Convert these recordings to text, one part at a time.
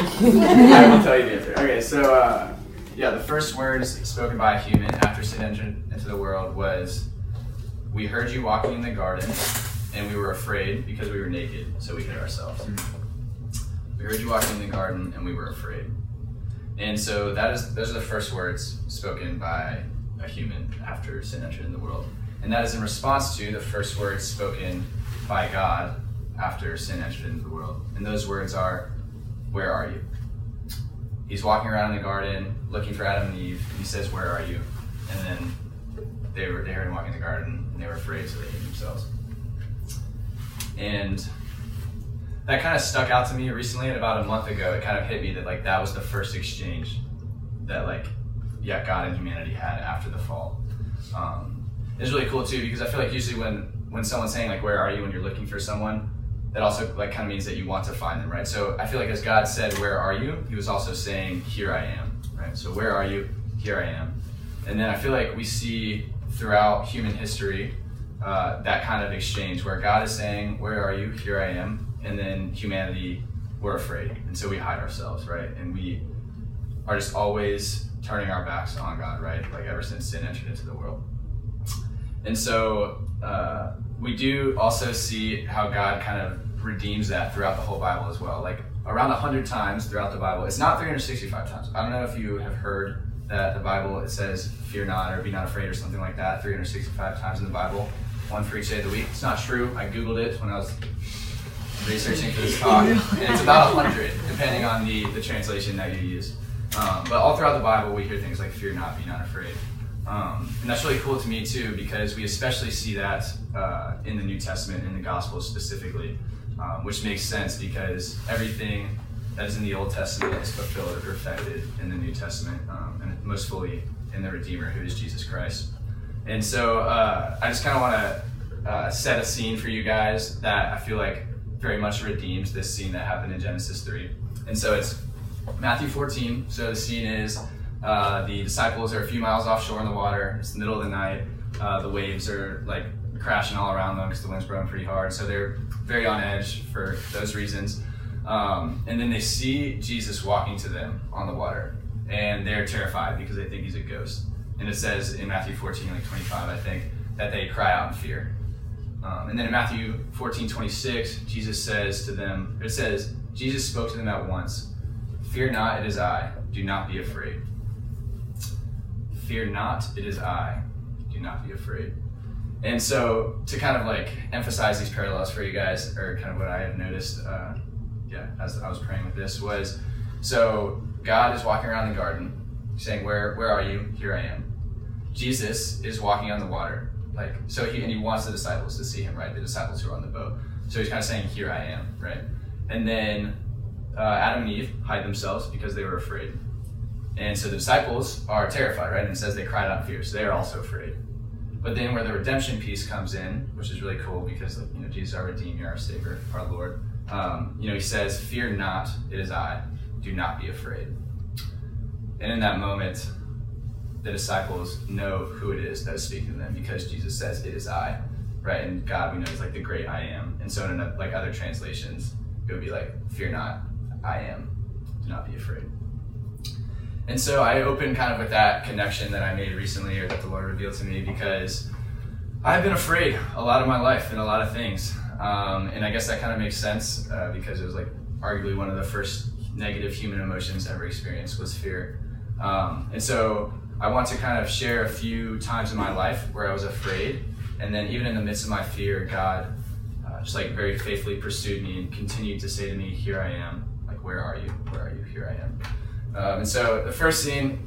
I will tell you the answer. Okay, so uh, yeah, the first words spoken by a human after sin entered into the world was, "We heard you walking in the garden, and we were afraid because we were naked, so we hid ourselves." We heard you walking in the garden, and we were afraid. And so that is those are the first words spoken by a human after sin entered in the world. And that is in response to the first words spoken by God after sin entered into the world. And those words are, Where are you? He's walking around in the garden looking for Adam and Eve. He says, Where are you? And then they were they heard him walking in the garden and they were afraid, so they hid themselves. And that kind of stuck out to me recently and about a month ago it kind of hit me that like that was the first exchange that like yeah god and humanity had after the fall um, it's really cool too because i feel like usually when when someone's saying like where are you when you're looking for someone that also like kind of means that you want to find them right? So i feel like as god said where are you? He was also saying here i am right? So where are you? Here i am. And then i feel like we see throughout human history uh, that kind of exchange where god is saying where are you? Here i am and then humanity we're afraid and so we hide ourselves right? And we are just always turning our backs on god right? Like ever since sin entered into the world. And so uh, we do also see how god kind of redeems that throughout the whole bible as well. Like around 100 times throughout the bible. It's not 365 times. I don't know if you have heard that the bible it says fear not or be not afraid or something like that 365 times in the bible. One for each day of the week. It's not true. I googled it when i was researching for this talk, and it's about 100, depending on the, the translation that you use. Um, but all throughout the Bible, we hear things like fear not, be not afraid. Um, and that's really cool to me, too, because we especially see that uh, in the New Testament, in the Gospels specifically, um, which makes sense because everything that is in the Old Testament is fulfilled or perfected in the New Testament, um, and most fully in the Redeemer, who is Jesus Christ. And so uh, I just kind of want to uh, set a scene for you guys that I feel like very much redeems this scene that happened in Genesis 3. And so it's Matthew 14. So the scene is uh, the disciples are a few miles offshore in the water. It's the middle of the night. Uh, the waves are like crashing all around them because the wind's blowing pretty hard. So they're very on edge for those reasons. Um, and then they see Jesus walking to them on the water. And they're terrified because they think he's a ghost. And it says in Matthew 14, like 25, I think, that they cry out in fear. Um, and then in Matthew 14, 26, Jesus says to them, it says, Jesus spoke to them at once, Fear not, it is I. Do not be afraid. Fear not, it is I. Do not be afraid. And so, to kind of like emphasize these parallels for you guys, or kind of what I have noticed, uh, yeah, as I was praying with this, was so God is walking around the garden, saying, "Where, where are you? Here I am." Jesus is walking on the water, like so he and he wants the disciples to see him, right? The disciples who are on the boat. So he's kind of saying, "Here I am," right? And then uh, Adam and Eve hide themselves because they were afraid. And so the disciples are terrified, right? And it says they cried out in fear, so they are also afraid. But then where the redemption piece comes in, which is really cool because you know Jesus our Redeemer, our Savior, our Lord. Um, you know he says, "Fear not, it is I. Do not be afraid." And in that moment, the disciples know who it is that is speaking to them because Jesus says, "It is I." Right? And God, we know, is like the great I am. And so in like other translations, it would be like, "Fear not, I am. Do not be afraid." And so I opened kind of with that connection that I made recently or that the Lord revealed to me because I've been afraid a lot of my life and a lot of things. Um, and I guess that kind of makes sense uh, because it was like arguably one of the first negative human emotions ever experienced was fear. Um, and so I want to kind of share a few times in my life where I was afraid. And then even in the midst of my fear, God uh, just like very faithfully pursued me and continued to say to me, Here I am. Like, where are you? Where are you? Here I am. Um, and so the first scene,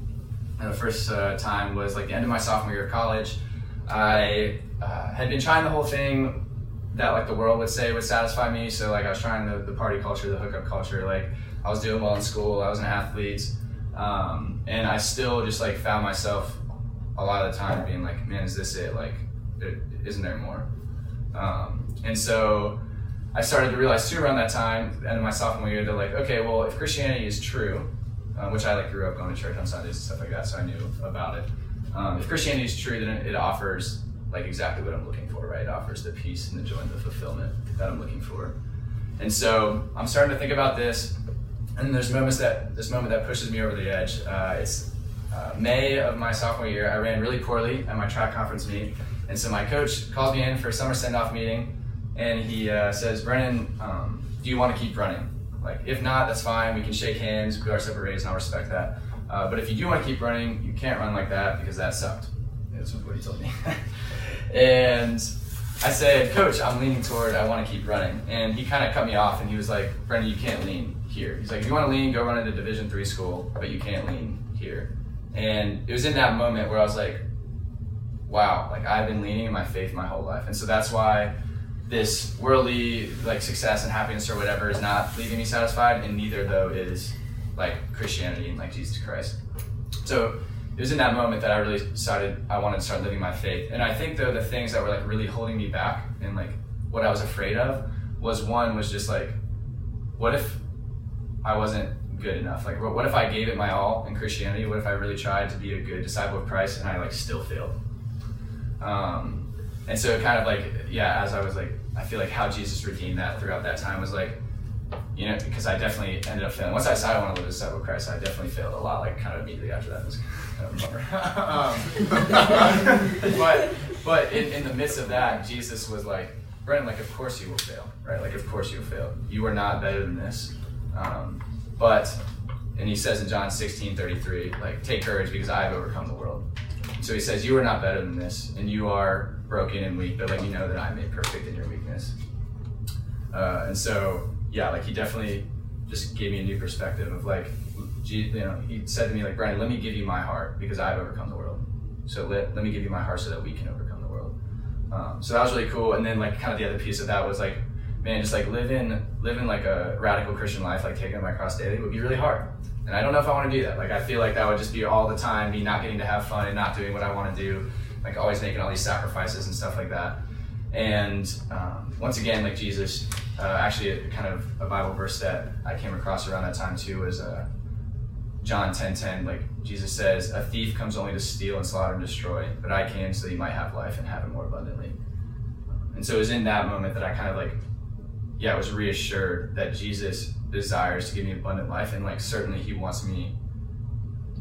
uh, the first uh, time was like the end of my sophomore year of college. I uh, had been trying the whole thing that like the world would say would satisfy me. So like I was trying the, the party culture, the hookup culture. Like I was doing well in school. I was an athlete, um, and I still just like found myself a lot of the time being like, man, is this it? Like, is not there more? Um, and so I started to realize too around that time, of my sophomore year, that like, okay, well, if Christianity is true, uh, which I like grew up going to church on Sundays and stuff like that, so I knew about it. Um, if Christianity is true, then it offers like exactly what I'm looking for, right? It offers the peace and the joy and the fulfillment that I'm looking for. And so I'm starting to think about this, and there's moments that this moment that pushes me over the edge. Uh, it's uh, May of my sophomore year. I ran really poorly at my track conference meet, and so my coach calls me in for a summer send-off meeting, and he uh, says, "Brennan, um, do you want to keep running? Like, if not, that's fine. We can shake hands, go our separate ways, and I'll respect that. Uh, but if you do want to keep running, you can't run like that because that sucked." That's what he told me. and I said, Coach, I'm leaning toward I want to keep running. And he kind of cut me off and he was like, Brendan, you can't lean here. He's like, if you want to lean, go run a Division three school, but you can't lean here. And it was in that moment where I was like, wow, like I've been leaning in my faith my whole life. And so that's why this worldly like success and happiness or whatever is not leaving me satisfied, and neither though is like Christianity and like Jesus Christ. So it was in that moment that I really decided I wanted to start living my faith. And I think though the things that were like really holding me back and like what I was afraid of was one was just like, what if I wasn't good enough? Like, what if I gave it my all in Christianity? What if I really tried to be a good disciple of Christ and I like still failed? Um, and so it kind of like, yeah, as I was like, I feel like how Jesus redeemed that throughout that time was like, you know, because I definitely ended up failing. Once I decided I want to live a disciple of Christ, I definitely failed a lot, like kind of immediately after that. It was kind of a bummer. um, but but in, in the midst of that, Jesus was like, Brendan, like, of course you will fail, right? Like, of course you will fail. You are not better than this. Um, but, and he says in John 16, 33, like, take courage because I have overcome the world. So he says, you are not better than this, and you are broken and weak, but let me know that I'm made perfect in your weakness. Uh, and so yeah, like he definitely just gave me a new perspective of like, you know, he said to me like, Brian, let me give you my heart because I've overcome the world. So let, let me give you my heart so that we can overcome the world. Um, so that was really cool. And then like kind of the other piece of that was like, man, just like living living like a radical Christian life, like taking my cross daily would be really hard. And I don't know if I want to do that. Like I feel like that would just be all the time, me not getting to have fun and not doing what I want to do, like always making all these sacrifices and stuff like that. And um, once again, like Jesus, uh, actually, a, kind of a Bible verse that I came across around that time too was uh, John 10:10. 10, 10, like Jesus says, "A thief comes only to steal and slaughter and destroy, but I came so that you might have life and have it more abundantly." And so it was in that moment that I kind of like, yeah, I was reassured that Jesus desires to give me abundant life, and like certainly He wants me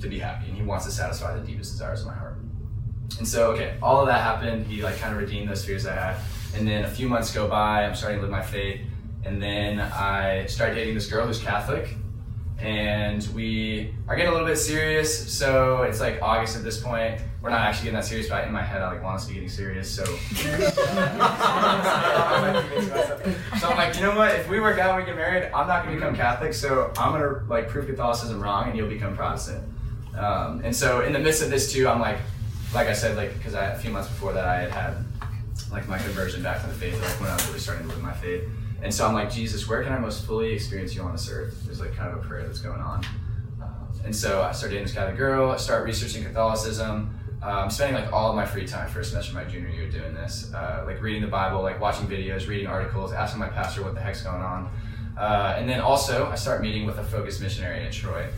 to be happy, and He wants to satisfy the deepest desires of my heart. And so, okay, all of that happened. He like kind of redeemed those fears I had. And then a few months go by. I'm starting to live my faith. And then I start dating this girl who's Catholic. And we are getting a little bit serious. So it's like August at this point. We're not actually getting that serious, but in my head, I like want us to be getting serious. So, so I'm like, you know what? If we work out and we get married, I'm not going to become Catholic. So I'm going to like prove Catholicism wrong, and you'll become Protestant. Um, and so in the midst of this too, I'm like, like I said, like because a few months before that, I had had like my conversion back to the faith, like when I was really starting to live my faith. And so I'm like, Jesus, where can I most fully experience you on this earth? There's like kind of a prayer that's going on. Um, and so I started dating this Catholic girl. I start researching Catholicism. I'm spending like all of my free time first semester of my junior year doing this, uh, like reading the Bible, like watching videos, reading articles, asking my pastor what the heck's going on. Uh, and then also I start meeting with a FOCUS missionary in Troy,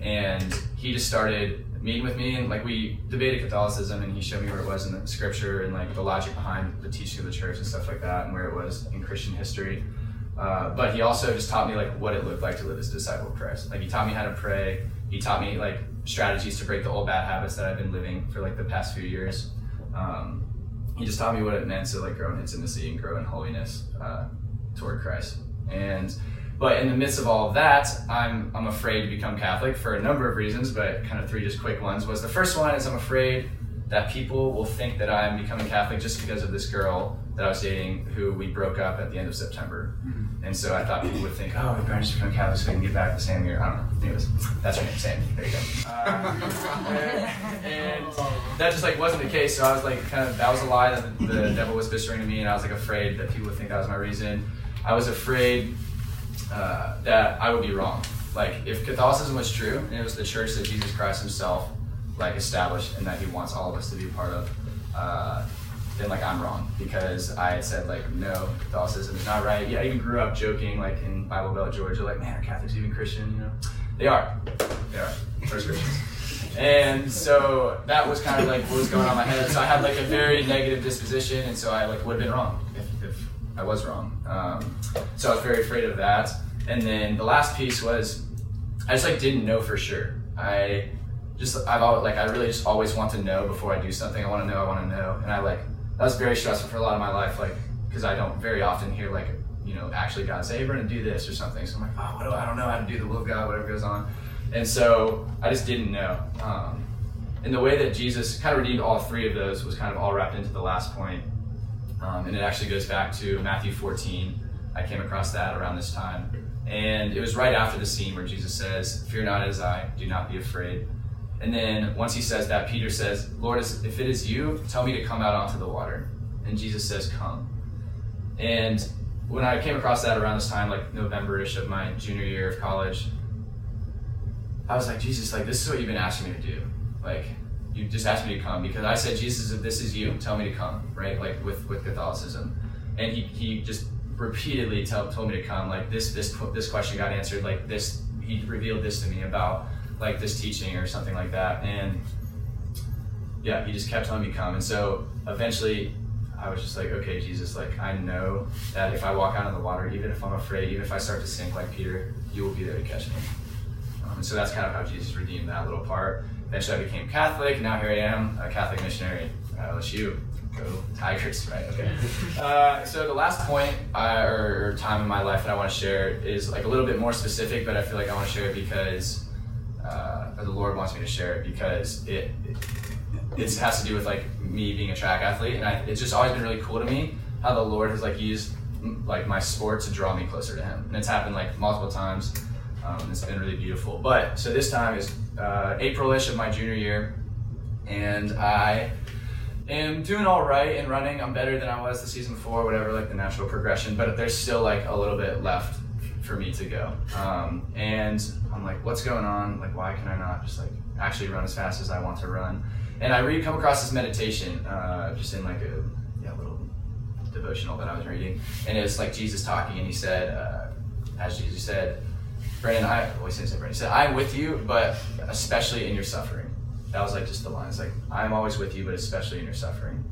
and he just started meeting with me and like we debated Catholicism and he showed me where it was in the scripture and like the logic behind the teaching of the church and stuff like that and where it was in Christian history. Uh, but he also just taught me like what it looked like to live as a disciple of Christ. Like he taught me how to pray. He taught me like strategies to break the old bad habits that I've been living for like the past few years. Um, he just taught me what it meant to like grow in intimacy and grow in holiness uh, toward Christ. And but in the midst of all of that, I'm, I'm afraid to become Catholic for a number of reasons, but kind of three just quick ones. Was the first one is I'm afraid that people will think that I'm becoming Catholic just because of this girl that I was dating who we broke up at the end of September. Mm-hmm. And so I thought people would think, oh, better just become Catholic so we can get back the same year. I don't know. Anyways, that's her name, Sammy. There you go. Uh, and, and, that just like wasn't the case. So I was like, kind of, that was a lie that the, the devil was whispering to me, and I was like afraid that people would think that was my reason. I was afraid uh, that I would be wrong. Like if Catholicism was true and it was the church that Jesus Christ Himself like established and that He wants all of us to be part of, uh, then like I'm wrong because I said like no, Catholicism is not right. Yeah, I even grew up joking like in Bible Belt, Georgia, like man, are Catholics even Christian? You know, they are. They are first Christians. And so that was kind of like what was going on in my head. So I had like a very negative disposition, and so I like would have been wrong if, if I was wrong. Um, so I was very afraid of that. And then the last piece was I just like didn't know for sure. I just I've always like I really just always want to know before I do something. I want to know. I want to know, and I like that was very stressful for a lot of my life. Like because I don't very often hear like you know actually God say, "Hey, we're gonna do this" or something. So I'm like, oh, do I, I don't know how to do the will of God, whatever goes on, and so I just didn't know. Um, and the way that Jesus kind of redeemed all three of those was kind of all wrapped into the last point. Um, and it actually goes back to Matthew 14. I came across that around this time. And it was right after the scene where Jesus says, Fear not as I, do not be afraid. And then once he says that, Peter says, Lord, if it is you, tell me to come out onto the water. And Jesus says, Come. And when I came across that around this time, like November-ish of my junior year of college, I was like, Jesus, like this is what you've been asking me to do. Like, you just asked me to come because I said, Jesus, if this is you, tell me to come, right? Like with, with Catholicism. And he, he just repeatedly tell, told me to come. Like this, this, this question got answered. Like this, he revealed this to me about like this teaching or something like that. And yeah, he just kept telling me come. And so eventually I was just like, okay, Jesus, like I know that if I walk out in the water, even if I'm afraid, even if I start to sink like Peter, you will be there to catch me. Um, and so that's kind of how Jesus redeemed that little part. Eventually I became Catholic. Now here I am, a Catholic missionary at LSU. Go Tigers, right? Okay. Uh, so the last point uh, or, time in my life that I want to share is like a little bit more specific, but I feel like I want to share it because uh, the Lord wants me to share it because it, it it has to do with like me being a track athlete, and I, it's just always been really cool to me how the Lord has like used like my sport to draw me closer to Him, and it's happened like multiple times. Um, it's been really beautiful. But so this time is uh, April-ish of my junior year, and I am doing all right in running. I'm better than I was the season before, whatever, like the natural progression. But there's still like a little bit left for me to go. Um, and I'm like, what's going on? Like, why can I not just like actually run as fast as I want to run? And I read, come across this meditation, uh, just in like a yeah, little devotional that I was reading, and it's like Jesus talking, and he said, uh, as Jesus said, Brandon, I always say Brandon. He said, I'm with you, but especially in your suffering. That was like just the line. It's like, I'm always with you, but especially in your suffering.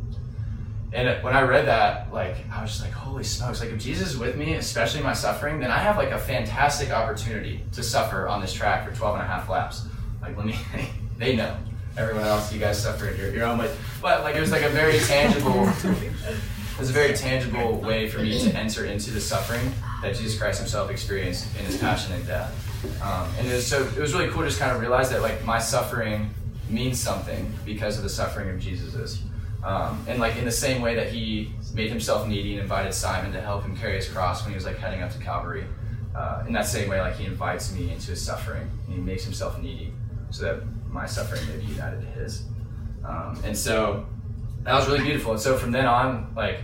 And when I read that, like, I was just like, holy smokes. Like, if Jesus is with me, especially in my suffering, then I have like a fantastic opportunity to suffer on this track for 12 and a half laps. Like, let me, they know. Everyone else, you guys suffer at your, your own way. But like, it was like a very tangible, it was a very tangible way for me to enter into the suffering that Jesus Christ Himself experienced in His passion and death. Um, and it was, so it was really cool to just kind of realize that like my suffering means something because of the suffering of Jesus's. Um, and like in the same way that He made Himself needy and invited Simon to help Him carry His cross when He was like heading up to Calvary. Uh, in that same way, like He invites me into His suffering. and He makes Himself needy so that my suffering may be united to His. Um, and so that was really beautiful. And so from then on, like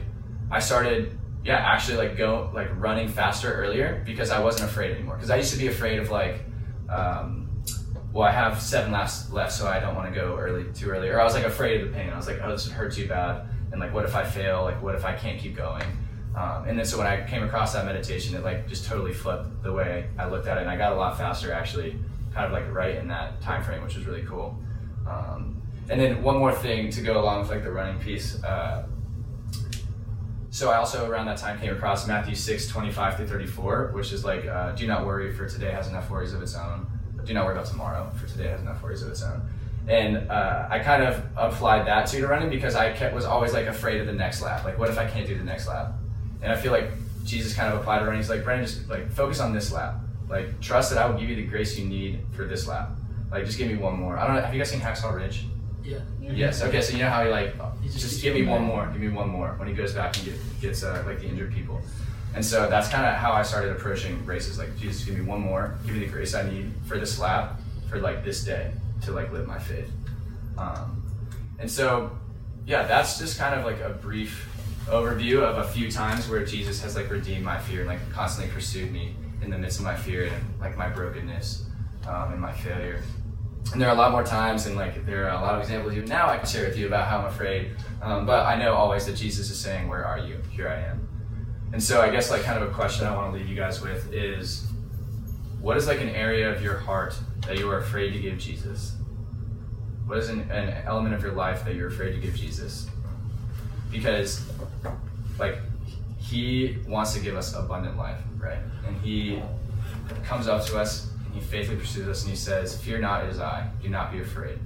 I started, yeah, actually like go like running faster earlier because I wasn't afraid anymore. Because I used to be afraid of like, um, well, I have seven laps left, so I don't want to go early too early. Or I was like afraid of the pain. I was like, oh, this would hurt too bad. And like, what if I fail? Like, what if I can't keep going? Um, and then so when I came across that meditation, it like just totally flipped the way I looked at it, and I got a lot faster actually, kind of like right in that time frame, which was really cool. Um, and then one more thing to go along with like the running piece. Uh, so I also around that time came across Matthew 6, 25 through 34, which is like, uh, do not worry for today has enough worries of its own. Do not worry about tomorrow for today has enough worries of its own. And uh, I kind of applied that to running because I kept, was always like afraid of the next lap. Like, what if I can't do the next lap? And I feel like Jesus kind of applied to running. He's like, Brandon, just like focus on this lap. Like, trust that I will give you the grace you need for this lap. Like, just give me one more. I don't know. Have you guys seen Hacksaw Ridge? Yeah. Yes. Okay. So you know how he like just, just give me one more, give me one more when he goes back and get, gets uh, like the injured people. And so that's kind of how I started approaching races. Like, Jesus, give me one more, give me the grace I need for this lap, for like this day to like live my faith. Um, and so, yeah, that's just kind of like a brief overview of a few times where Jesus has like redeemed my fear and like constantly pursued me in the midst of my fear and like my brokenness um, and my failure and there are a lot more times and like there are a lot of examples even now I can share with you about how I'm afraid. Um, but I know always that Jesus is saying, Where are you? Here I am. And so I guess like kind of a question I want to leave you guys with is what is like an area of your heart that you are afraid to give Jesus? What is an, an element of your life that you're afraid to give Jesus? Because like he wants to give us abundant life, right? And he comes up to us He faithfully pursues us, and he says, "Fear not, it is I. Do not be afraid."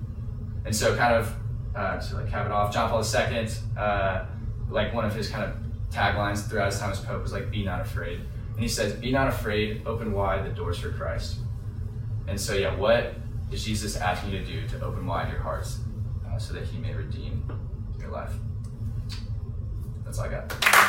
And so, kind of uh, to like cap it off, John Paul II, uh, like one of his kind of taglines throughout his time as Pope was like, "Be not afraid." And he says, "Be not afraid. Open wide the doors for Christ." And so, yeah, what is Jesus asking you to do to open wide your hearts uh, so that He may redeem your life? That's all I got.